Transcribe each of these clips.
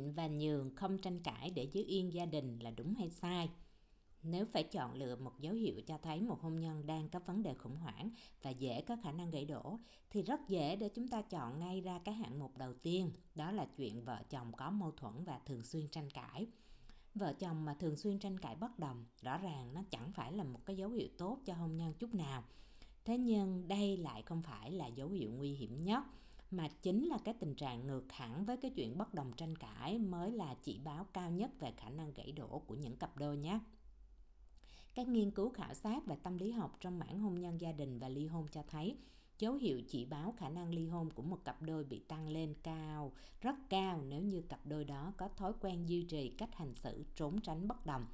nhịn và nhường không tranh cãi để giữ yên gia đình là đúng hay sai. Nếu phải chọn lựa một dấu hiệu cho thấy một hôn nhân đang có vấn đề khủng hoảng và dễ có khả năng gãy đổ, thì rất dễ để chúng ta chọn ngay ra cái hạng mục đầu tiên, đó là chuyện vợ chồng có mâu thuẫn và thường xuyên tranh cãi. Vợ chồng mà thường xuyên tranh cãi bất đồng, rõ ràng nó chẳng phải là một cái dấu hiệu tốt cho hôn nhân chút nào. Thế nhưng đây lại không phải là dấu hiệu nguy hiểm nhất mà chính là cái tình trạng ngược hẳn với cái chuyện bất đồng tranh cãi mới là chỉ báo cao nhất về khả năng gãy đổ của những cặp đôi nhé các nghiên cứu khảo sát về tâm lý học trong mảng hôn nhân gia đình và ly hôn cho thấy dấu hiệu chỉ báo khả năng ly hôn của một cặp đôi bị tăng lên cao, rất cao nếu như cặp đôi đó có thói quen duy trì cách hành xử trốn tránh bất đồng.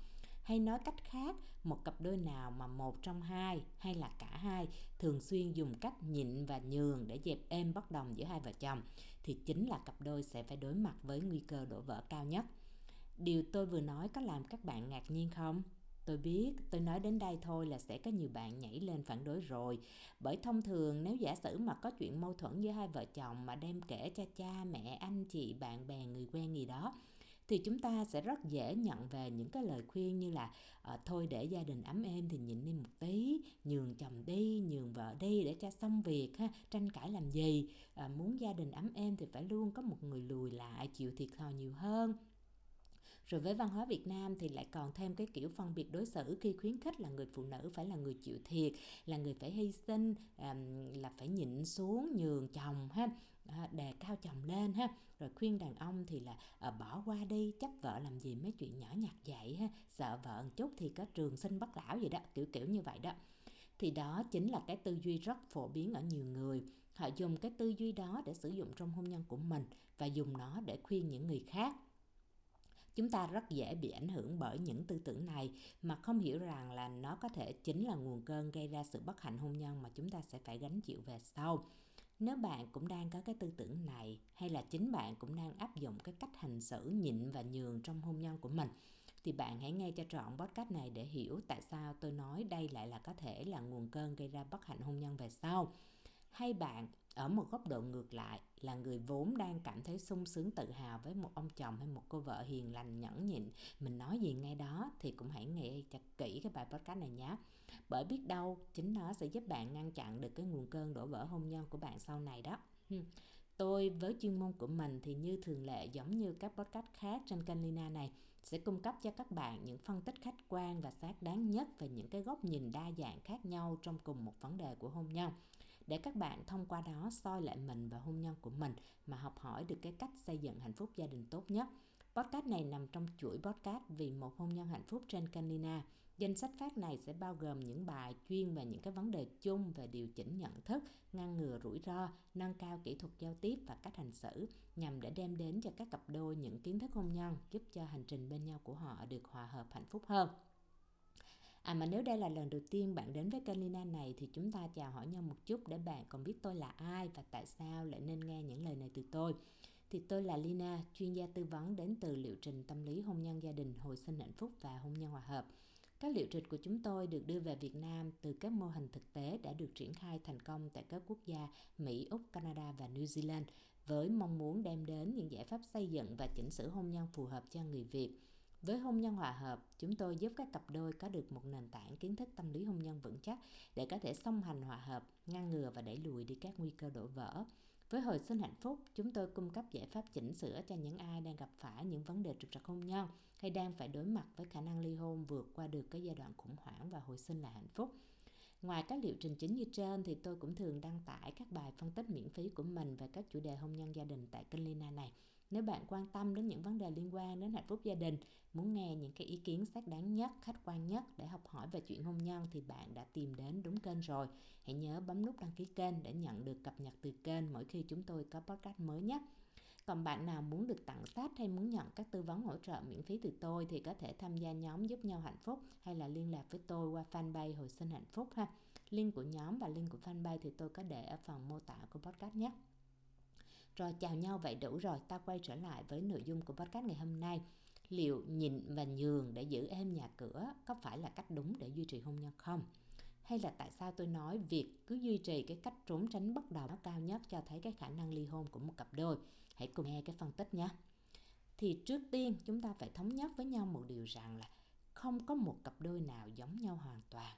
Hay nói cách khác, một cặp đôi nào mà một trong hai hay là cả hai thường xuyên dùng cách nhịn và nhường để dẹp êm bất đồng giữa hai vợ chồng thì chính là cặp đôi sẽ phải đối mặt với nguy cơ đổ vỡ cao nhất. Điều tôi vừa nói có làm các bạn ngạc nhiên không? Tôi biết, tôi nói đến đây thôi là sẽ có nhiều bạn nhảy lên phản đối rồi. Bởi thông thường nếu giả sử mà có chuyện mâu thuẫn giữa hai vợ chồng mà đem kể cho cha, mẹ, anh chị, bạn bè, người quen gì đó thì chúng ta sẽ rất dễ nhận về những cái lời khuyên như là à, thôi để gia đình ấm êm thì nhịn đi một tí nhường chồng đi nhường vợ đi để cho xong việc ha tranh cãi làm gì? À, muốn gia đình ấm êm thì phải luôn có một người lùi lại chịu thiệt thòi nhiều hơn rồi với văn hóa Việt Nam thì lại còn thêm cái kiểu phân biệt đối xử khi khuyến khích là người phụ nữ phải là người chịu thiệt, là người phải hy sinh, là phải nhịn xuống nhường chồng ha, đề cao chồng lên ha. Rồi khuyên đàn ông thì là ờ, bỏ qua đi, chấp vợ làm gì mấy chuyện nhỏ nhặt vậy ha, sợ vợ một chút thì có trường sinh bất lão gì đó, kiểu kiểu như vậy đó. Thì đó chính là cái tư duy rất phổ biến ở nhiều người. Họ dùng cái tư duy đó để sử dụng trong hôn nhân của mình và dùng nó để khuyên những người khác chúng ta rất dễ bị ảnh hưởng bởi những tư tưởng này mà không hiểu rằng là nó có thể chính là nguồn cơn gây ra sự bất hạnh hôn nhân mà chúng ta sẽ phải gánh chịu về sau. Nếu bạn cũng đang có cái tư tưởng này, hay là chính bạn cũng đang áp dụng cái cách hành xử nhịn và nhường trong hôn nhân của mình, thì bạn hãy nghe cho trọn podcast này để hiểu tại sao tôi nói đây lại là có thể là nguồn cơn gây ra bất hạnh hôn nhân về sau hay bạn, ở một góc độ ngược lại, là người vốn đang cảm thấy sung sướng tự hào với một ông chồng hay một cô vợ hiền lành, nhẫn nhịn. Mình nói gì ngay đó thì cũng hãy nghe cho kỹ cái bài podcast này nhé. Bởi biết đâu chính nó sẽ giúp bạn ngăn chặn được cái nguồn cơn đổ vỡ hôn nhân của bạn sau này đó. Tôi với chuyên môn của mình thì như thường lệ giống như các podcast khác trên kênh Lina này, sẽ cung cấp cho các bạn những phân tích khách quan và xác đáng nhất về những cái góc nhìn đa dạng khác nhau trong cùng một vấn đề của hôn nhân để các bạn thông qua đó soi lại mình và hôn nhân của mình mà học hỏi được cái cách xây dựng hạnh phúc gia đình tốt nhất. Podcast này nằm trong chuỗi podcast vì một hôn nhân hạnh phúc trên Canina. Danh sách phát này sẽ bao gồm những bài chuyên về những cái vấn đề chung về điều chỉnh nhận thức, ngăn ngừa rủi ro, nâng cao kỹ thuật giao tiếp và cách hành xử nhằm để đem đến cho các cặp đôi những kiến thức hôn nhân giúp cho hành trình bên nhau của họ được hòa hợp hạnh phúc hơn. À mà nếu đây là lần đầu tiên bạn đến với kênh Lina này thì chúng ta chào hỏi nhau một chút để bạn còn biết tôi là ai và tại sao lại nên nghe những lời này từ tôi. Thì tôi là Lina, chuyên gia tư vấn đến từ liệu trình tâm lý hôn nhân gia đình, hồi sinh hạnh phúc và hôn nhân hòa hợp. Các liệu trình của chúng tôi được đưa về Việt Nam từ các mô hình thực tế đã được triển khai thành công tại các quốc gia Mỹ, Úc, Canada và New Zealand với mong muốn đem đến những giải pháp xây dựng và chỉnh sửa hôn nhân phù hợp cho người Việt với hôn nhân hòa hợp, chúng tôi giúp các cặp đôi có được một nền tảng kiến thức tâm lý hôn nhân vững chắc để có thể song hành hòa hợp, ngăn ngừa và đẩy lùi đi các nguy cơ đổ vỡ. Với hồi sinh hạnh phúc, chúng tôi cung cấp giải pháp chỉnh sửa cho những ai đang gặp phải những vấn đề trục trặc hôn nhân hay đang phải đối mặt với khả năng ly hôn vượt qua được cái giai đoạn khủng hoảng và hồi sinh là hạnh phúc. Ngoài các liệu trình chính như trên thì tôi cũng thường đăng tải các bài phân tích miễn phí của mình về các chủ đề hôn nhân gia đình tại kênh Lina này. Nếu bạn quan tâm đến những vấn đề liên quan đến hạnh phúc gia đình, muốn nghe những cái ý kiến xác đáng nhất, khách quan nhất để học hỏi về chuyện hôn nhân thì bạn đã tìm đến đúng kênh rồi. Hãy nhớ bấm nút đăng ký kênh để nhận được cập nhật từ kênh mỗi khi chúng tôi có podcast mới nhé. Còn bạn nào muốn được tặng sách hay muốn nhận các tư vấn hỗ trợ miễn phí từ tôi thì có thể tham gia nhóm giúp nhau hạnh phúc hay là liên lạc với tôi qua fanpage hồi sinh hạnh phúc ha. Link của nhóm và link của fanpage thì tôi có để ở phần mô tả của podcast nhé. Rồi chào nhau vậy đủ rồi, ta quay trở lại với nội dung của podcast ngày hôm nay. Liệu nhịn và nhường để giữ êm nhà cửa có phải là cách đúng để duy trì hôn nhân không? Hay là tại sao tôi nói việc cứ duy trì cái cách trốn tránh bất đồng cao nhất cho thấy cái khả năng ly hôn của một cặp đôi? Hãy cùng nghe cái phân tích nhé. thì trước tiên chúng ta phải thống nhất với nhau một điều rằng là không có một cặp đôi nào giống nhau hoàn toàn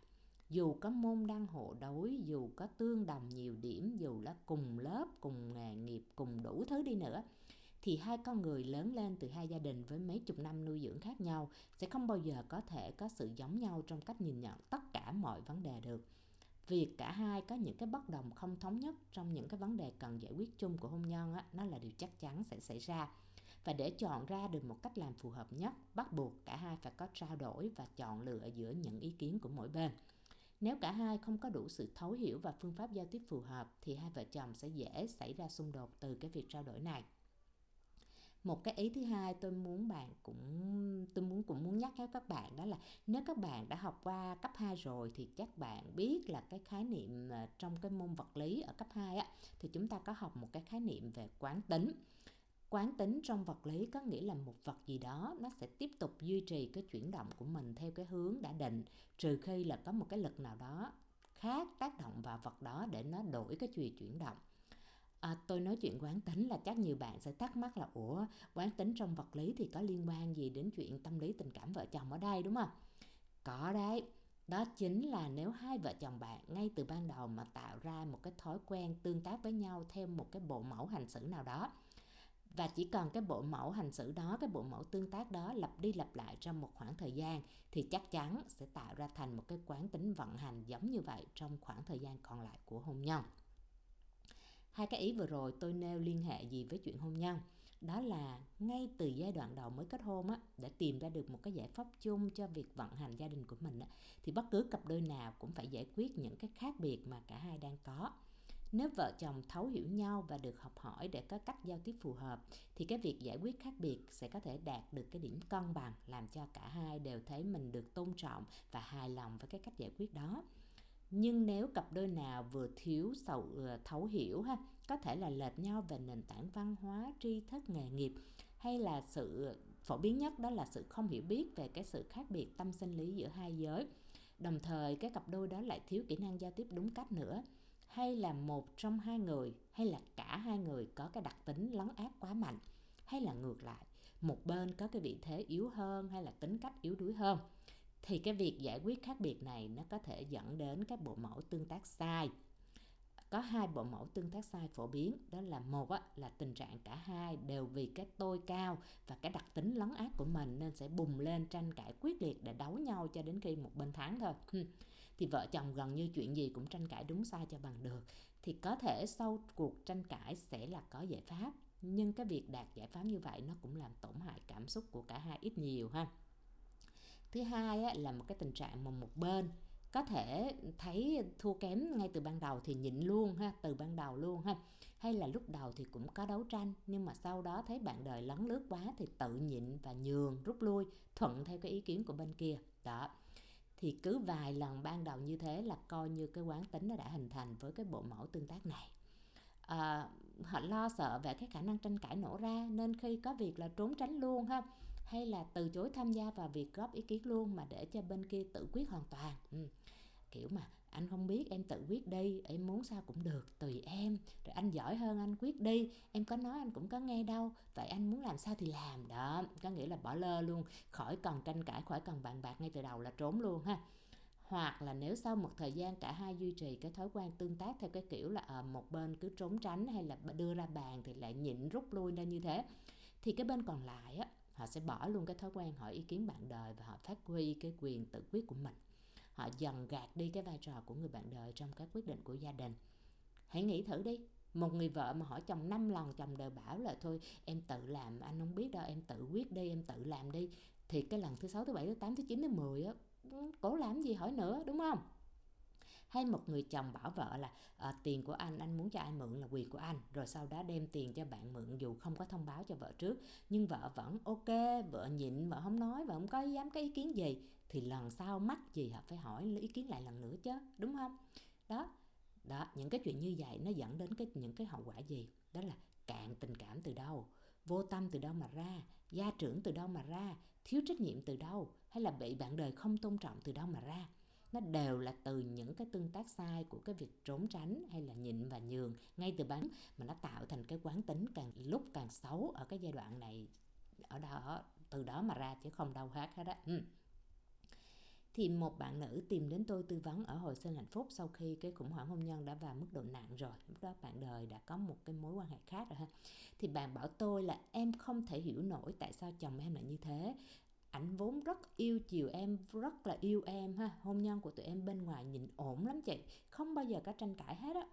dù có môn đăng hộ đối dù có tương đồng nhiều điểm dù là cùng lớp cùng nghề nghiệp cùng đủ thứ đi nữa thì hai con người lớn lên từ hai gia đình với mấy chục năm nuôi dưỡng khác nhau sẽ không bao giờ có thể có sự giống nhau trong cách nhìn nhận tất cả mọi vấn đề được. Việc cả hai có những cái bất đồng không thống nhất trong những cái vấn đề cần giải quyết chung của hôn nhân á, nó là điều chắc chắn sẽ xảy ra. Và để chọn ra được một cách làm phù hợp nhất bắt buộc cả hai phải có trao đổi và chọn lựa giữa những ý kiến của mỗi bên nếu cả hai không có đủ sự thấu hiểu và phương pháp giao tiếp phù hợp, thì hai vợ chồng sẽ dễ xảy ra xung đột từ cái việc trao đổi này. Một cái ý thứ hai tôi muốn bạn cũng, tôi muốn cũng muốn nhắc với các bạn đó là nếu các bạn đã học qua cấp 2 rồi thì chắc bạn biết là cái khái niệm ờ, trong cái môn vật lý ở cấp 2 á, thì chúng ta có học một cái khái niệm về quán tính quán tính trong vật lý có nghĩa là một vật gì đó nó sẽ tiếp tục duy trì cái chuyển động của mình theo cái hướng đã định trừ khi là có một cái lực nào đó khác tác động vào vật đó để nó đổi cái chùy chuyển động À, tôi nói chuyện quán tính là chắc nhiều bạn sẽ thắc mắc là ủa quán tính trong vật lý thì có liên quan gì đến chuyện tâm lý tình cảm vợ chồng ở đây đúng không? Có đấy. Đó chính là nếu hai vợ chồng bạn ngay từ ban đầu mà tạo ra một cái thói quen tương tác với nhau theo một cái bộ mẫu hành xử nào đó và chỉ cần cái bộ mẫu hành xử đó cái bộ mẫu tương tác đó lặp đi lặp lại trong một khoảng thời gian thì chắc chắn sẽ tạo ra thành một cái quán tính vận hành giống như vậy trong khoảng thời gian còn lại của hôn nhân. Hai cái ý vừa rồi tôi nêu liên hệ gì với chuyện hôn nhân. Đó là ngay từ giai đoạn đầu mới kết hôn á để tìm ra được một cái giải pháp chung cho việc vận hành gia đình của mình á, thì bất cứ cặp đôi nào cũng phải giải quyết những cái khác biệt mà cả hai đang có nếu vợ chồng thấu hiểu nhau và được học hỏi để có cách giao tiếp phù hợp, thì cái việc giải quyết khác biệt sẽ có thể đạt được cái điểm cân bằng, làm cho cả hai đều thấy mình được tôn trọng và hài lòng với cái cách giải quyết đó. Nhưng nếu cặp đôi nào vừa thiếu sầu ờ, thấu hiểu ha, có thể là lệch nhau về nền tảng văn hóa, tri thức, nghề nghiệp, hay là sự phổ biến nhất đó là sự không hiểu biết về cái sự khác biệt tâm sinh lý giữa hai giới. Đồng thời, cái cặp đôi đó lại thiếu kỹ năng giao tiếp đúng cách nữa hay là một trong hai người, hay là cả hai người có cái đặc tính lấn áp quá mạnh, hay là ngược lại, một bên có cái vị thế yếu hơn hay là tính cách yếu đuối hơn, thì cái việc giải quyết khác biệt này nó có thể dẫn đến các bộ mẫu tương tác sai có hai bộ mẫu tương tác sai phổ biến. Đó là một á, là tình trạng cả hai đều vì cái tôi cao và cái đặc tính lấn át của mình nên sẽ bùng lên tranh cãi quyết liệt để đấu nhau cho đến khi một bên thắng thôi. Thì vợ chồng gần như chuyện gì cũng tranh cãi đúng sai cho bằng được. Thì có thể sau cuộc tranh cãi sẽ là có giải pháp. Nhưng cái việc đạt giải pháp như vậy nó cũng làm tổn hại cảm xúc của cả hai ít nhiều ha. Thứ hai á, là một cái tình trạng mà một bên có thể thấy thua kém ngay từ ban đầu thì nhịn luôn ha từ ban đầu luôn ha. Hay là lúc đầu thì cũng có đấu tranh nhưng mà sau đó thấy bạn đời lấn lướt quá thì tự nhịn và nhường rút lui thuận theo cái ý kiến của bên kia. Đó. Thì cứ vài lần ban đầu như thế là coi như cái quán tính nó đã hình thành với cái bộ mẫu tương tác này. À, họ lo sợ về cái khả năng tranh cãi nổ ra nên khi có việc là trốn tránh luôn ha hay là từ chối tham gia vào việc góp ý kiến luôn mà để cho bên kia tự quyết hoàn toàn? Ừ. kiểu mà anh không biết em tự quyết đi em muốn sao cũng được tùy em. Rồi anh giỏi hơn anh quyết đi em có nói anh cũng có nghe đâu. Vậy anh muốn làm sao thì làm đó. Có nghĩa là bỏ lơ luôn khỏi cần tranh cãi khỏi cần bàn bạc ngay từ đầu là trốn luôn ha. Hoặc là nếu sau một thời gian cả hai duy trì cái thói quen tương tác theo cái kiểu là à, một bên cứ trốn tránh hay là đưa ra bàn thì lại nhịn rút lui ra như thế thì cái bên còn lại á họ sẽ bỏ luôn cái thói quen hỏi ý kiến bạn đời và họ phát huy cái quyền tự quyết của mình. Họ dần gạt đi cái vai trò của người bạn đời trong các quyết định của gia đình. Hãy nghĩ thử đi, một người vợ mà hỏi chồng năm lần, chồng đều bảo là thôi, em tự làm, anh không biết đâu, em tự quyết đi, em tự làm đi. Thì cái lần thứ sáu, thứ bảy, thứ tám, thứ chín, thứ mười á ừ, cố làm gì hỏi nữa? Đúng không? Hay một người chồng bảo vợ là à, tiền của anh anh muốn cho ai mượn là quyền của anh rồi sau đó đem tiền cho bạn mượn dù không có thông báo cho vợ trước. Nhưng vợ vẫn ok vợ nhịn vợ không nói vợ không có dám cái ý kiến gì. Thì lần sau mắc gì họ phải hỏi ý kiến lại lần nữa chứ đúng không? Đó đó những cái chuyện như vậy nó dẫn đến cái những cái hậu quả gì? Đó là cạn tình cảm từ đâu vô tâm từ đâu mà ra gia trưởng từ đâu mà ra thiếu trách nhiệm từ đâu hay là bị bạn đời không tôn trọng từ đâu mà ra? Nó đều là từ những cái tương tác sai của cái việc trốn tránh hay là nhịn và nhường. Ngay từ bán mà nó tạo thành cái quán tính càng lúc càng xấu ở cái giai đoạn này, ở đó, từ đó mà ra chứ không đâu hết hết á. Ừ. Thì một bạn nữ tìm đến tôi tư vấn ở hồi sinh hạnh phúc sau khi cái khủng hoảng hôn nhân đã vào mức độ nặng rồi. Lúc đó bạn đời đã có một cái mối quan hệ khác rồi ha. Thì bạn bảo tôi là em không thể hiểu nổi tại sao chồng em lại như thế ảnh vốn rất yêu chiều em, rất là yêu em ha. Hôn nhân của tụi em bên ngoài nhìn ổn lắm chị. Không bao giờ có tranh cãi hết á.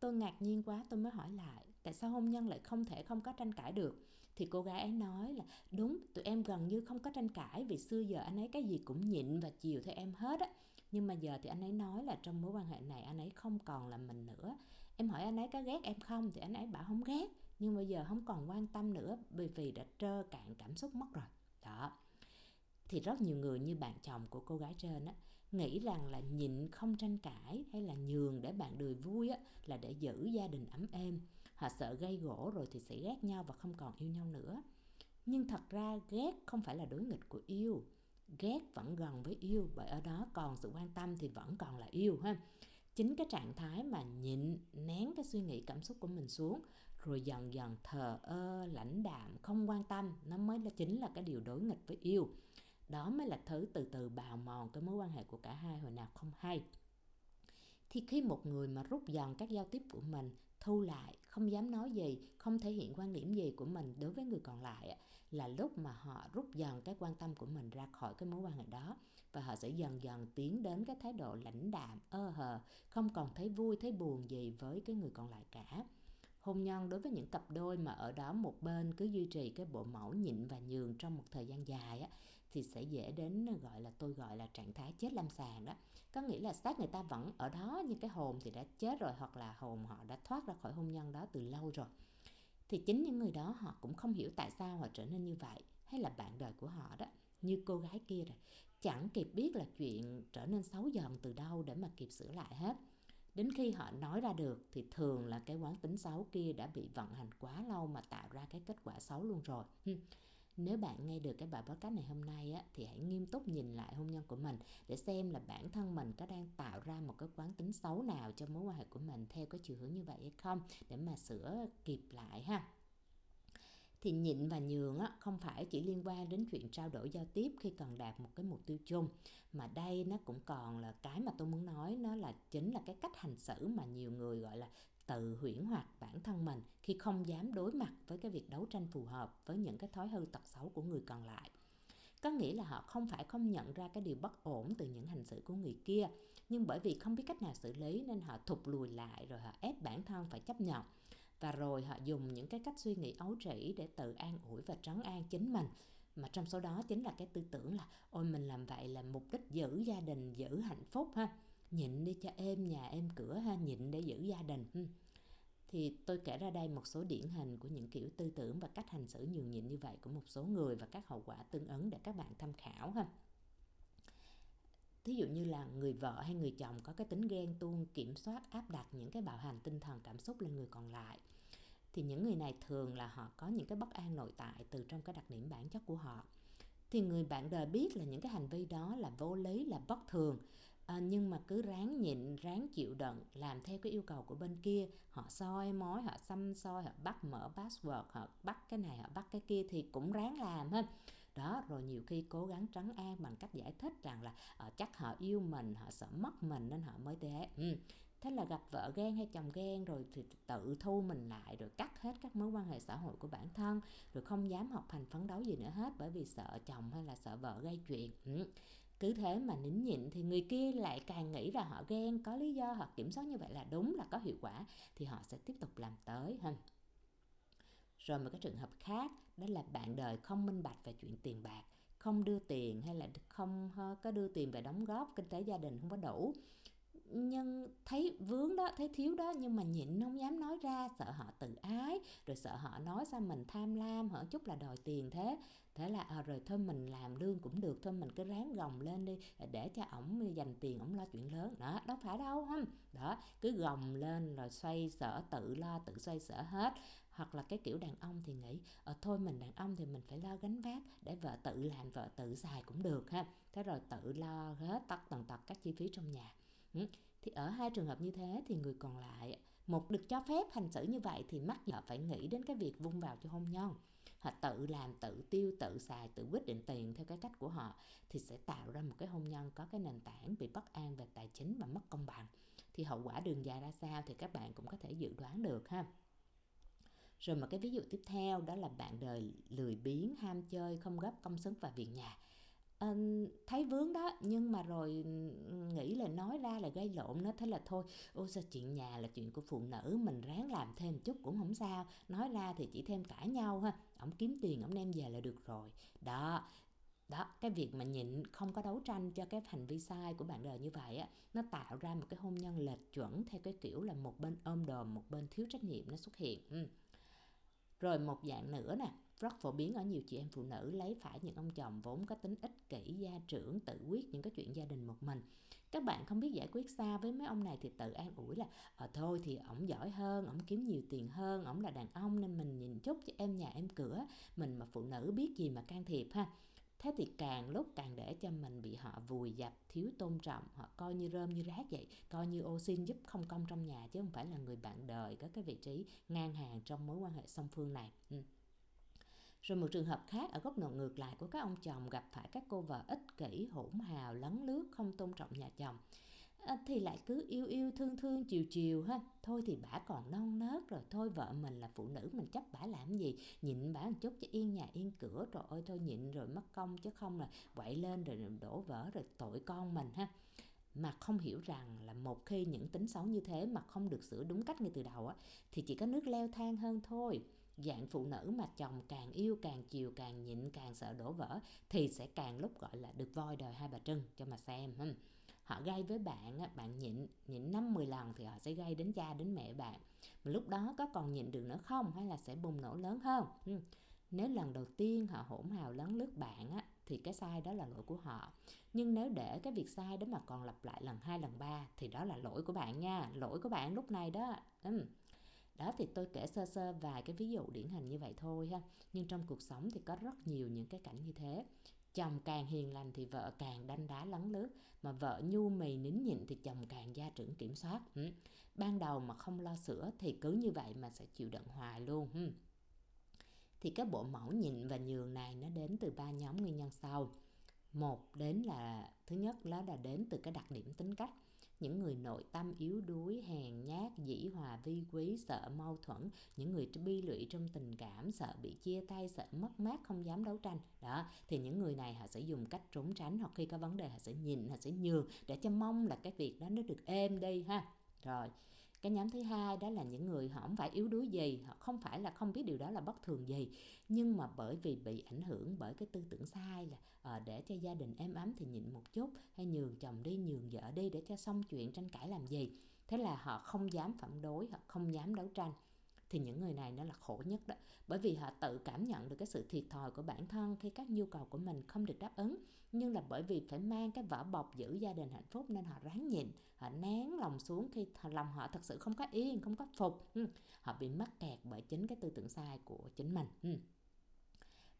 Tôi ngạc nhiên quá, tôi mới hỏi lại, tại sao hôn nhân lại không thể không có tranh cãi được? Thì cô gái ấy nói là, đúng, tụi em gần như không có tranh cãi vì xưa giờ anh ấy cái gì cũng nhịn và chiều theo em hết á. Nhưng mà giờ thì anh ấy nói là trong mối quan hệ này anh ấy không còn là mình nữa. Em hỏi anh ấy có ghét em không? Thì anh ấy bảo không ghét. Nhưng bây giờ không còn quan tâm nữa, bởi vì đã trơ cạn cảm xúc mất rồi đó. Thì rất nhiều người như bạn chồng của cô gái trên á, nghĩ rằng là nhịn không tranh cãi hay là nhường để bạn đời vui á, là để giữ gia đình ấm êm. Họ sợ gây gỗ rồi thì sẽ ghét nhau và không còn yêu nhau nữa. Nhưng thật ra ghét không phải là đối nghịch của yêu. Ghét vẫn gần với yêu, bởi ở đó còn sự quan tâm thì vẫn còn là yêu ha. Chính cái trạng thái mà nhịn nén cái suy nghĩ cảm xúc của mình xuống rồi dần dần thờ ơ, lãnh đạm, không quan tâm. Nó mới là, chính là cái điều đối nghịch với yêu. Đó mới là thứ từ từ bào mòn cái mối quan hệ của cả hai, hồi nào không hay. Thì khi một người mà rút dần các giao tiếp của mình, thu lại, không dám nói gì, không thể hiện quan điểm gì của mình đối với người còn lại là lúc mà họ rút dần cái quan tâm của mình ra khỏi cái mối quan hệ đó. Và họ sẽ dần dần tiến đến cái thái độ lãnh đạm, ơ hờ, không còn thấy vui, thấy buồn gì với cái người còn lại cả hôn nhân đối với những cặp đôi mà ở đó một bên cứ duy trì cái bộ mẫu nhịn và nhường trong một thời gian dài á, thì sẽ dễ đến ờ, gọi là tôi gọi là trạng thái chết lâm sàng đó. Có nghĩa là xác người ta vẫn ở đó nhưng cái hồn thì đã chết rồi hoặc là hồn họ đã thoát ra khỏi hôn nhân đó từ lâu rồi. Thì chính những người đó họ cũng không hiểu tại sao họ trở nên như vậy hay là bạn đời của họ đó như cô gái kia rồi. Chẳng kịp biết là chuyện trở nên xấu dần từ đâu để mà kịp sửa lại hết đến khi họ nói ra được thì thường là cái quán tính xấu kia đã bị vận hành quá lâu mà tạo ra cái kết quả xấu luôn rồi. Nếu bạn nghe được cái bài podcast này hôm nay á, thì hãy nghiêm túc nhìn lại hôn nhân của mình để xem là bản thân mình có đang tạo ra một cái quán tính xấu nào cho mối quan hệ của mình theo cái chiều hướng như vậy hay không để mà sửa kịp lại ha thì nhịn và nhường á, không phải chỉ liên quan đến chuyện trao đổi giao tiếp khi cần đạt một cái mục tiêu chung. Mà đây nó cũng còn là cái mà tôi muốn nói nó là chính là cái cách hành xử mà nhiều người gọi là tự huyễn hoặc bản thân mình khi không dám đối mặt với cái việc đấu tranh phù hợp với những cái thói hư tật xấu của người còn lại. Có nghĩa là họ không phải không nhận ra cái điều bất ổn từ những hành xử của người kia nhưng bởi vì không biết cách nào xử lý nên họ thụt lùi lại rồi họ ép bản thân phải chấp nhận và rồi họ dùng những cái cách suy nghĩ ấu trĩ để tự an ủi và trấn an chính mình. Mà trong số đó chính là cái tư tưởng là, ôi, mình làm vậy là mục đích giữ gia đình, giữ hạnh phúc ha. Nhịn đi cho êm nhà, êm cửa ha, nhịn để giữ gia đình. Thì tôi kể ra đây một số điển hình của những kiểu tư tưởng và cách hành xử nhường nhịn như vậy của một số người và các hậu quả tương ứng để các bạn tham khảo ha thí dụ như là người vợ hay người chồng có cái tính ghen tuông kiểm soát áp đặt những cái bạo hành tinh thần cảm xúc lên người còn lại thì những người này thường là họ có những cái bất an nội tại từ trong cái đặc điểm bản chất của họ. Thì người bạn đời biết là những cái hành vi đó là vô lý là bất thường à, nhưng mà cứ ráng nhịn ráng chịu đựng làm theo cái yêu cầu của bên kia. Họ soi mói họ xăm soi họ bắt mở password họ bắt cái này họ bắt cái kia thì cũng ráng làm ha đó rồi nhiều khi cố gắng trấn an bằng cách giải thích rằng là uh, chắc họ yêu mình họ sợ mất mình nên họ mới thế ừ. thế là gặp vợ ghen hay chồng ghen rồi thì tự thu mình lại rồi cắt hết các mối quan hệ xã hội của bản thân rồi không dám học hành phấn đấu gì nữa hết bởi vì sợ chồng hay là sợ vợ gây chuyện. Ừ cứ thế mà nín nhịn thì người kia lại càng nghĩ là họ ghen có lý do họ kiểm soát như vậy là đúng là có hiệu quả thì họ sẽ tiếp tục làm tới. Ha rồi một cái trường hợp khác đó là bạn đời không minh bạch về chuyện tiền bạc không đưa tiền hay là không ờ, có đưa tiền về đóng góp kinh tế gia đình không có đủ. Nhưng thấy vướng đó thấy thiếu đó nhưng mà nhịn không dám nói ra sợ họ tự ái rồi sợ họ nói sao mình tham lam hở chút là đòi tiền thế. Thế là à, rồi thôi mình làm lương cũng được thôi mình cứ ráng gồng lên đi ờ, để cho ổng dành tiền ổng lo chuyện lớn. Đó đâu phải đâu không. Đó cứ gồng lên rồi xoay sở tự lo tự xoay sở hết hoặc là cái kiểu đàn ông thì nghĩ ờ, thôi mình đàn ông thì mình phải lo gánh vác để vợ tự làm vợ tự xài cũng được ha. Thế rồi tự lo hết tất tần tật các chi phí trong nhà. Ừ. thì ở hai trường hợp như thế thì người còn lại một được cho phép hành xử như vậy thì mắc vợ phải nghĩ đến cái việc vung vào cho hôn nhân. Họ tự làm tự tiêu tự xài tự quyết định tiền theo cái cách của họ thì sẽ tạo ra một cái hôn nhân có cái nền tảng bị bất an về tài chính và mất công bằng. Thì hậu quả đường dài ra sao thì các bạn cũng có thể dự đoán được ha rồi mà cái ví dụ tiếp theo đó là bạn đời lười biếng ham chơi không gấp công sức và việc nhà. À, thấy vướng đó nhưng mà rồi nghĩ là nói ra là gây lộn nó thế là thôi ôi sao chuyện nhà là chuyện của phụ nữ mình ráng làm thêm chút cũng không sao nói ra thì chỉ thêm cãi nhau ha ổng kiếm tiền ổng đem về là được rồi. Đó đó cái việc mà nhịn không có đấu tranh cho cái hành vi sai của bạn đời như vậy á nó tạo ra một cái hôn nhân lệch chuẩn theo cái kiểu là một bên ôm đồm một bên thiếu trách nhiệm nó xuất hiện. Ừ rồi một dạng nữa nè, rất phổ biến ở nhiều chị em phụ nữ lấy phải những ông chồng vốn có tính ích kỷ, gia trưởng, tự quyết những cái chuyện gia đình một mình. Các bạn không biết giải quyết sao với mấy ông này thì tự an ủi là ờ thôi thì ổng giỏi hơn, ổng kiếm nhiều tiền hơn, ổng là đàn ông nên mình nhìn chút cho em nhà em cửa, mình mà phụ nữ biết gì mà can thiệp ha thế thì càng lúc càng để cho mình bị họ vùi dập thiếu tôn trọng họ coi như rơm như rác vậy coi như ô xin giúp không công trong nhà chứ không phải là người bạn đời có cái vị trí ngang hàng trong mối quan hệ song phương này ừ. Rồi một trường hợp khác ở góc độ ngược lại của các ông chồng gặp phải các cô vợ ích kỷ, hỗn hào, lấn lướt, không tôn trọng nhà chồng. Ờ, thì lại cứ yêu yêu, thương thương, chiều chiều ha. Thôi thì bả còn non nớt rồi. Thôi vợ mình là phụ nữ, mình chấp bả làm gì? Nhịn bả một chút cho yên nhà, yên cửa. Rồi ôi thôi nhịn rồi mất công chứ không là quậy lên rồi đổ vỡ rồi tội con mình ha. Mà không hiểu rằng là một khi những tính xấu như thế mà không được sửa đúng cách ngay từ đầu á, thì chỉ có nước leo thang hơn thôi. Dạng phụ nữ mà chồng càng yêu, càng chiều, càng nhịn, càng sợ đổ vỡ thì sẽ càng lúc gọi là được voi đời hai bà trưng cho mà xem ha họ gây với bạn bạn nhịn nhịn năm 10 lần thì họ sẽ gây đến cha đến mẹ bạn. Mà lúc đó có còn nhịn được nữa không? Hay là sẽ bùng nổ lớn hơn? Nếu lần đầu tiên họ hỗn hào lấn lướt bạn á, thì cái sai đó là lỗi của họ. Nhưng nếu để cái việc sai đó mà còn lặp lại lần hai lần ba thì đó là lỗi của bạn nha lỗi của bạn lúc này đó. Ừ đó thì tôi kể sơ sơ vài cái ví dụ điển hình như vậy thôi ha. Nhưng trong cuộc sống thì có rất nhiều những cái cảnh như thế chồng càng hiền lành thì vợ càng đanh đá lấn lướt, mà vợ nhu mì nín nhịn thì chồng càng gia trưởng kiểm soát ừ. ban đầu mà không lo sữa thì cứ như vậy mà sẽ chịu đựng hoài luôn ừ. thì cái bộ mẫu nhịn và nhường này nó đến từ ba nhóm nguyên nhân sau một đến là, thứ nhất đó là đến từ cái đặc điểm tính cách những người nội tâm yếu đuối, hèn nhát, dĩ hòa, vi quý, sợ mâu thuẫn. Những người bi lụy trong tình cảm, sợ bị chia tay, sợ mất mát, không dám đấu tranh. Đó, thì những người này họ sẽ dùng cách trốn tránh, hoặc khi có vấn đề họ sẽ nhìn, họ sẽ nhường để cho mong là cái việc đó nó được êm đi ha. Rồi cái nhóm thứ hai đó là những người họ không phải yếu đuối gì họ không phải là không biết điều đó là bất thường gì. Nhưng mà bởi vì bị ảnh hưởng bởi cái tư tưởng sai là à, để cho gia đình êm ấm thì nhịn một chút hay nhường chồng đi nhường vợ đi để cho xong chuyện tranh cãi làm gì. Thế là họ không dám phản đối họ không dám đấu tranh thì những người này nó là khổ nhất đó. Bởi vì họ tự cảm nhận được cái sự thiệt thòi của bản thân khi các nhu cầu của mình không được đáp ứng. Nhưng là bởi vì phải mang cái vỏ bọc giữ gia đình hạnh phúc nên họ ráng nhịn, họ nén lòng xuống khi lòng họ thật sự không có yên, không có phục. Ừ, họ bị mắc kẹt bởi chính cái tư tưởng sai của chính mình. Ừ.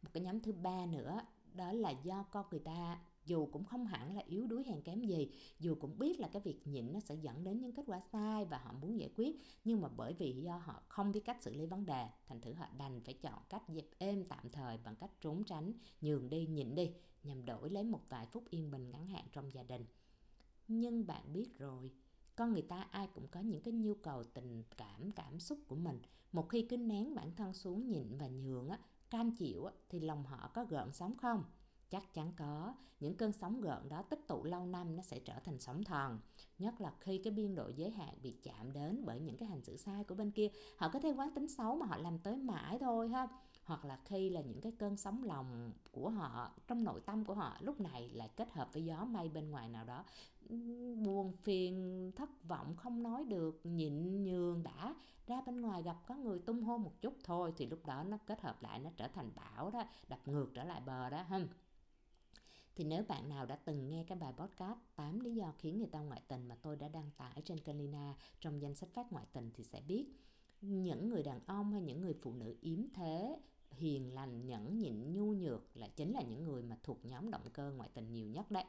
Một cái nhóm thứ ba nữa, đó là do con người ta dù cũng không hẳn là yếu đuối hèn kém gì dù cũng biết là cái việc nhịn nó sẽ dẫn đến những kết quả sai và họ muốn giải quyết. Nhưng mà bởi vì do họ không biết cách xử lý vấn đề thành thử họ đành phải chọn cách dẹp êm tạm thời bằng cách trốn tránh nhường đi nhịn đi nhằm đổi lấy một vài phút yên bình ngắn hạn trong gia đình. Nhưng bạn biết rồi con người ta ai cũng có những cái nhu cầu tình cảm cảm xúc của mình. Một khi cứ nén bản thân xuống nhịn và nhường á cam chịu á, thì lòng họ có gợn sóng không? Chắc chắn có. Những cơn sóng gợn đó tích tụ lâu năm nó sẽ trở thành sóng thần, nhất là khi cái biên độ giới hạn bị chạm đến bởi những cái hành xử sai của bên kia. Họ có thể quán tính xấu mà họ làm tới mãi thôi ha. Hoặc là khi là những cái cơn sóng lòng của họ, trong nội tâm của họ lúc này lại kết hợp với gió mây bên ngoài nào đó. Buồn, phiền, thất vọng, không nói được, nhịn nhường đã. Ra bên ngoài gặp có người tung hô một chút thôi thì lúc đó nó kết hợp lại, nó trở thành bão đó, đập ngược trở lại bờ đó ha thì nếu bạn nào đã từng nghe cái bài podcast 8 lý do khiến người ta ngoại tình mà tôi đã đăng tải trên kênh lina trong danh sách phát ngoại tình thì sẽ biết, những người đàn ông hay những người phụ nữ yếm thế, hiền lành, nhẫn nhịn, nhu nhược là chính là những người mà thuộc nhóm động cơ ngoại tình nhiều nhất đấy.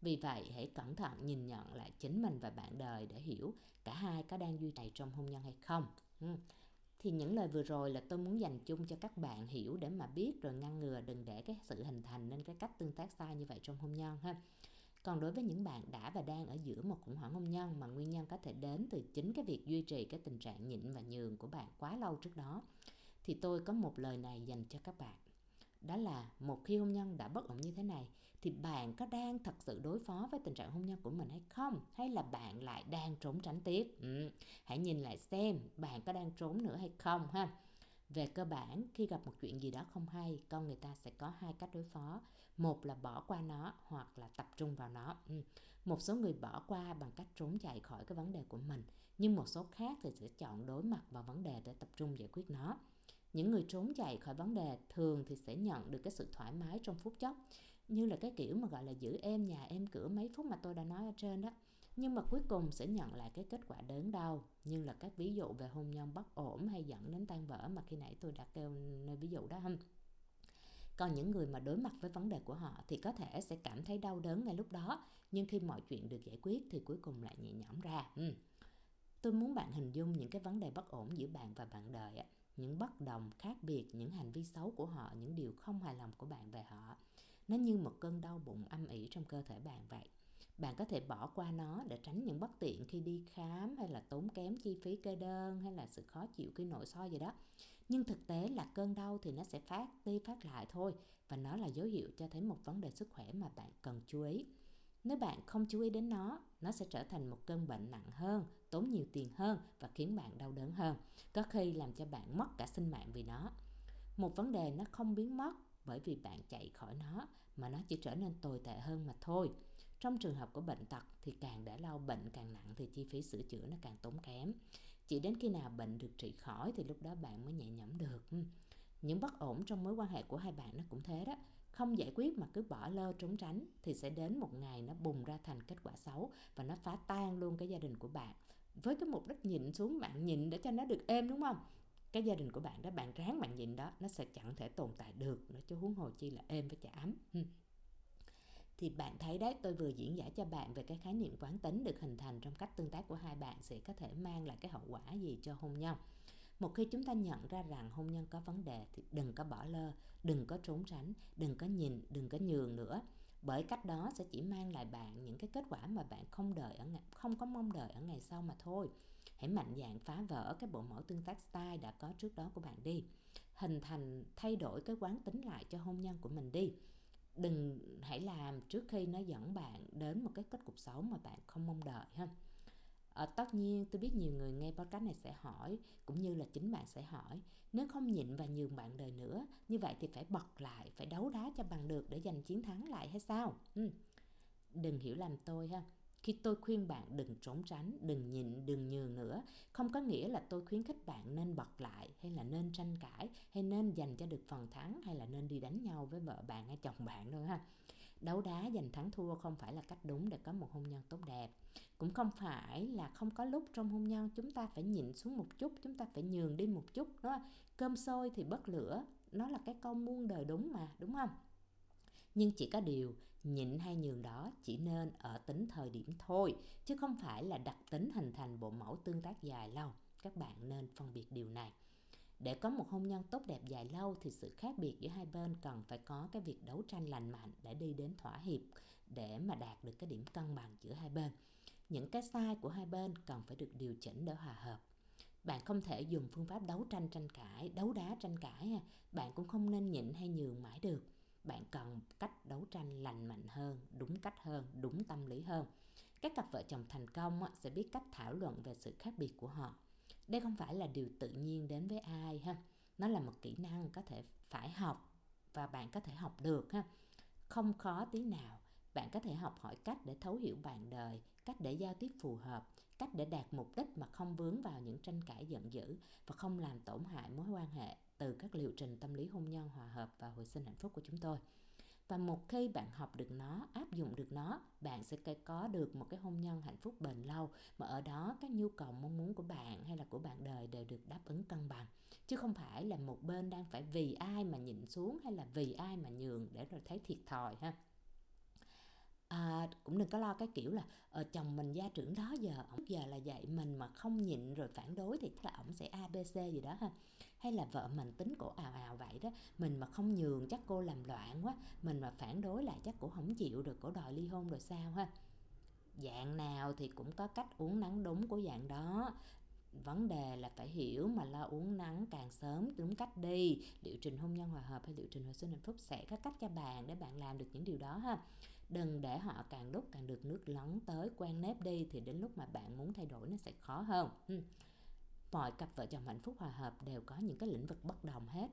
Vì vậy, hãy cẩn thận nhìn nhận lại chính mình và bạn đời để hiểu cả hai có đang duy trì trong hôn nhân hay không. Ừ thì những lời vừa rồi là tôi muốn dành chung cho các bạn hiểu để mà biết rồi ngăn ngừa đừng để cái sự hình thành nên cái cách tương tác sai như vậy trong hôn nhân ha. Còn đối với những bạn đã và đang ở giữa một khủng hoảng hôn nhân mà nguyên nhân có thể đến từ chính cái việc duy trì cái tình trạng nhịn và nhường của bạn quá lâu trước đó, thì tôi có một lời này dành cho các bạn đó là một khi hôn nhân đã bất ổn như thế này, thì bạn có đang thật sự đối phó với tình trạng hôn nhân của mình hay không hay là bạn lại đang trốn tránh tiếp ừ. hãy nhìn lại xem bạn có đang trốn nữa hay không ha về cơ bản, khi gặp một chuyện gì đó không hay, con người ta sẽ có hai cách đối phó một là bỏ qua nó, hoặc là tập trung vào nó ừ. một số người bỏ qua bằng cách trốn chạy khỏi cái vấn đề của mình, nhưng một số khác thì sẽ chọn đối mặt vào vấn đề để tập trung giải quyết nó những người trốn chạy khỏi vấn đề thường thì sẽ nhận được cái sự thoải mái trong phút chốc. Như là cái kiểu mà gọi là giữ em nhà em cửa mấy phút mà tôi đã nói ở trên đó. Nhưng mà cuối cùng sẽ nhận lại cái kết quả đớn đau. Như là các ví dụ về hôn nhân bất ổn hay dẫn đến tan vỡ mà khi nãy tôi đã kêu nơi ví dụ đó không còn những người mà đối mặt với vấn đề của họ thì có thể sẽ cảm thấy đau đớn ngay lúc đó. Nhưng khi mọi chuyện được giải quyết thì cuối cùng lại nhẹ nhõm ra. Ừ. tôi muốn bạn hình dung những cái vấn đề bất ổn giữa bạn và bạn đời những bất đồng khác biệt, những hành vi xấu của họ, những điều không hài lòng của bạn về họ. Nó như một cơn đau bụng, âm ỉ trong cơ thể bạn vậy. Bạn có thể bỏ qua nó để tránh những bất tiện khi đi khám hay là tốn kém chi phí kê đơn hay là sự khó chịu khi nội soi gì đó. Nhưng thực tế là cơn đau thì nó sẽ phát đi phát lại thôi và nó là dấu hiệu cho thấy một vấn đề sức khỏe mà bạn cần chú ý. Nếu bạn không chú ý đến nó nó sẽ trở thành một cơn bệnh nặng hơn tốn nhiều tiền hơn và khiến bạn đau đớn hơn. Có khi làm cho bạn mất cả sinh mạng vì nó. Một vấn đề nó không biến mất bởi vì bạn chạy khỏi nó, mà nó chỉ trở nên tồi tệ hơn mà thôi. Trong trường hợp của bệnh tật thì càng để lâu bệnh càng nặng thì chi phí sửa chữa nó càng tốn kém. Chỉ đến khi nào bệnh được trị khỏi thì lúc đó bạn mới nhẹ nhõm được. Những bất ổn trong mối quan hệ của hai bạn nó cũng thế đó. Không giải quyết mà cứ bỏ lơ trốn tránh thì sẽ đến một ngày nó bùng ra thành kết quả xấu và nó phá tan luôn cái gia đình của bạn với cái mục đích nhịn xuống bạn nhịn để cho nó được êm, đúng không? Cái gia đình của bạn đó, bạn ráng bạn nhịn đó, nó sẽ chẳng thể tồn tại được nó chứ huống hồ chi là êm với chả ấm. Thì bạn thấy đấy, tôi vừa diễn giải cho bạn về cái khái niệm quán tính được hình thành trong cách tương tác của hai bạn sẽ có thể mang lại cái hậu quả gì cho hôn nhân. Một khi chúng ta nhận ra rằng hôn nhân có vấn đề thì đừng có bỏ lơ, đừng có trốn tránh, đừng có nhìn đừng có nhường nữa bởi cách đó sẽ chỉ mang lại bạn những cái kết quả mà bạn không đợi ở ngày, không có mong đợi ở ngày sau mà thôi. Hãy mạnh dạn phá vỡ cái bộ mẫu tương tác style đã có trước đó của bạn đi. Hình thành thay đổi cái quán tính lại cho hôn nhân của mình đi. Đừng hãy làm trước khi nó dẫn bạn đến một cái kết cục xấu mà bạn không mong đợi ha à, tất nhiên tôi biết nhiều người nghe podcast này sẽ hỏi cũng như là chính bạn sẽ hỏi. Nếu không nhịn và nhường bạn đời nữa như vậy thì phải bật lại phải đấu đá cho bằng được để giành chiến thắng lại hay sao? Ừ. đừng hiểu làm tôi ha. Khi tôi khuyên bạn đừng trốn tránh đừng nhịn đừng nhường nữa không có nghĩa là tôi khuyến khích bạn nên bật lại hay là nên tranh cãi hay nên dành cho được phần thắng hay là nên đi đánh nhau với vợ bạn hay chồng bạn đâu ha. Đấu đá giành thắng thua không phải là cách đúng để có một hôn nhân tốt đẹp cũng không phải là không có lúc trong hôn nhân chúng ta phải nhịn xuống một chút, chúng ta phải nhường đi một chút đó cơm sôi thì bất lửa, nó là cái câu muôn đời đúng mà, đúng không? Nhưng chỉ có điều, nhịn hay nhường đó chỉ nên ở tính thời điểm thôi, chứ không phải là đặc tính hình thành bộ mẫu tương tác dài lâu. Các bạn nên phân biệt điều này. Để có một hôn nhân tốt đẹp dài lâu thì sự khác biệt giữa hai bên cần phải có cái việc đấu tranh lành mạnh để đi đến thỏa hiệp, để mà đạt được cái điểm cân bằng giữa hai bên những cái sai của hai bên cần phải được điều chỉnh để hòa hợp. Bạn không thể dùng phương pháp đấu tranh tranh cãi, đấu đá tranh cãi à. bạn cũng không nên nhịn hay nhường mãi được. Bạn cần cách đấu tranh lành mạnh hơn, đúng cách hơn, đúng tâm lý hơn. Các cặp vợ chồng thành công sẽ biết cách thảo luận về sự khác biệt của họ. Đây không phải là điều tự nhiên đến với ai ha. Nó là một kỹ năng có thể phải học và bạn có thể học được ha. Không khó tí nào bạn có thể học hỏi cách để thấu hiểu bạn đời, cách để giao tiếp phù hợp, cách để đạt mục đích mà không vướng vào những tranh cãi giận dữ và không làm tổn hại mối quan hệ từ các liệu trình tâm lý hôn nhân hòa hợp và hồi sinh hạnh phúc của chúng tôi. Và một khi bạn học được nó, áp dụng được nó, bạn sẽ có được một cái hôn nhân hạnh phúc bền lâu mà ở đó các nhu cầu mong muốn của bạn hay là của bạn đời đều được đáp ứng cân bằng. Chứ không phải là một bên đang phải vì ai mà nhịn xuống hay là vì ai mà nhường để rồi thấy thiệt thòi ha à, cũng đừng có lo cái kiểu là ờ, chồng mình gia trưởng đó giờ ổng giờ là dạy mình mà không nhịn rồi phản đối thì chắc là ổng sẽ abc gì đó ha. Hay là vợ mình tính cổ ào ào vậy đó mình mà không nhường chắc cô làm loạn quá mình mà phản đối lại chắc cổ không chịu được cổ đòi ly hôn rồi sao ha. Dạng nào thì cũng có cách uống nắng đúng của dạng đó. Vấn đề là phải hiểu mà lo uống nắng càng sớm đúng cách đi. Liệu trình hôn nhân hòa hợp hay liệu trình hồi sinh hạnh phúc sẽ có cách cho bạn để bạn làm được những điều đó ha đừng để họ càng lúc càng được nước lắng tới quen nếp đi thì đến lúc mà bạn muốn thay đổi nó sẽ khó hơn. Ừ. mọi cặp vợ chồng hạnh phúc hòa hợp đều có những cái lĩnh vực bất đồng hết.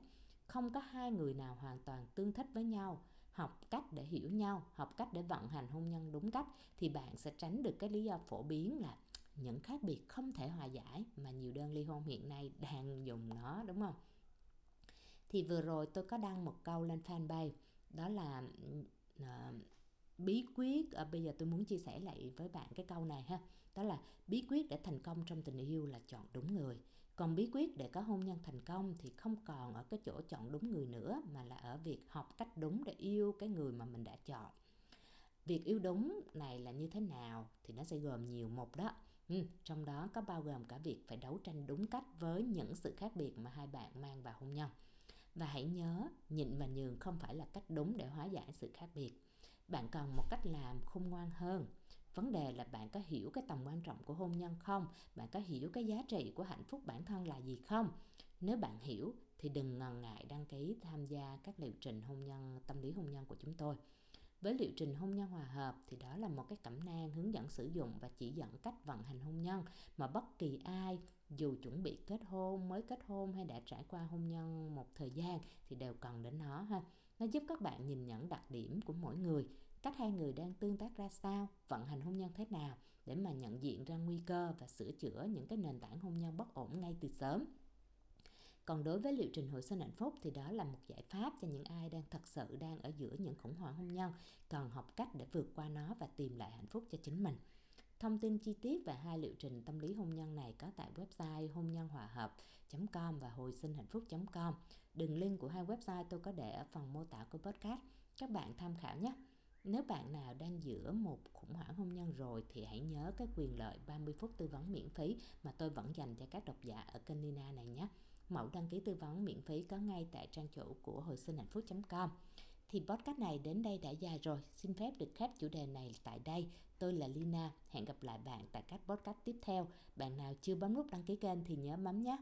Không có hai người nào hoàn toàn tương thích với nhau. Học cách để hiểu nhau học cách để vận hành hôn nhân đúng cách thì bạn sẽ tránh được cái lý do phổ biến là những khác biệt không thể hòa giải mà nhiều đơn ly hôn hiện nay đang dùng nó đúng không? Thì vừa rồi tôi có đăng một câu lên fanpage đó là uh, bí quyết à, bây giờ tôi muốn chia sẻ lại với bạn cái câu này ha. Đó là bí quyết để thành công trong tình yêu là chọn đúng người. Còn bí quyết để có hôn nhân thành công thì không còn ở cái chỗ chọn đúng người nữa mà là ở việc học cách đúng để yêu cái người mà mình đã chọn. Việc yêu đúng này là như thế nào thì nó sẽ gồm nhiều một đó. Ừ, trong đó có bao gồm cả việc phải đấu tranh đúng cách với những sự khác biệt mà hai bạn mang vào hôn nhân. Và hãy nhớ nhịn và nhường không phải là cách đúng để hóa giải sự khác biệt bạn cần một cách làm khôn ngoan hơn. Vấn đề là bạn có hiểu cái tầm quan trọng của hôn nhân không? Bạn có hiểu cái giá trị của hạnh phúc bản thân là gì không? Nếu bạn hiểu thì đừng ngần ngại đăng ký tham gia các liệu trình hôn nhân tâm lý hôn nhân của chúng tôi. Với liệu trình hôn nhân hòa hợp thì đó là một cái cẩm nang hướng dẫn sử dụng và chỉ dẫn cách vận hành hôn nhân mà bất kỳ ai dù chuẩn bị kết hôn, mới kết hôn hay đã trải qua hôn nhân một thời gian thì đều cần đến nó ha. Nó giúp các bạn nhìn nhận đặc điểm của mỗi người, cách hai người đang tương tác ra sao, vận hành hôn nhân thế nào để mà nhận diện ra nguy cơ và sửa chữa những cái nền tảng hôn nhân bất ổn ngay từ sớm. Còn đối với liệu trình hồi sinh hạnh phúc thì đó là một giải pháp cho những ai đang thật sự đang ở giữa những khủng hoảng hôn nhân, cần học cách để vượt qua nó và tìm lại hạnh phúc cho chính mình. Thông tin chi tiết về hai liệu trình tâm lý hôn nhân này có tại website hôn nhân hòa hợp.com và hồi sinh hạnh phúc.com. Đường link của hai website tôi có để ở phần mô tả của podcast. Các bạn tham khảo nhé. Nếu bạn nào đang giữa một khủng hoảng hôn nhân rồi thì hãy nhớ cái quyền lợi 30 phút tư vấn miễn phí mà tôi vẫn dành cho các độc giả ở kênh Nina này nhé. Mẫu đăng ký tư vấn miễn phí có ngay tại trang chủ của hồi sinh hạnh phúc.com. Thì podcast này đến đây đã dài rồi, xin phép được khép chủ đề này tại đây. Tôi là Lina, hẹn gặp lại bạn tại các podcast tiếp theo. Bạn nào chưa bấm nút đăng ký kênh thì nhớ bấm nhé.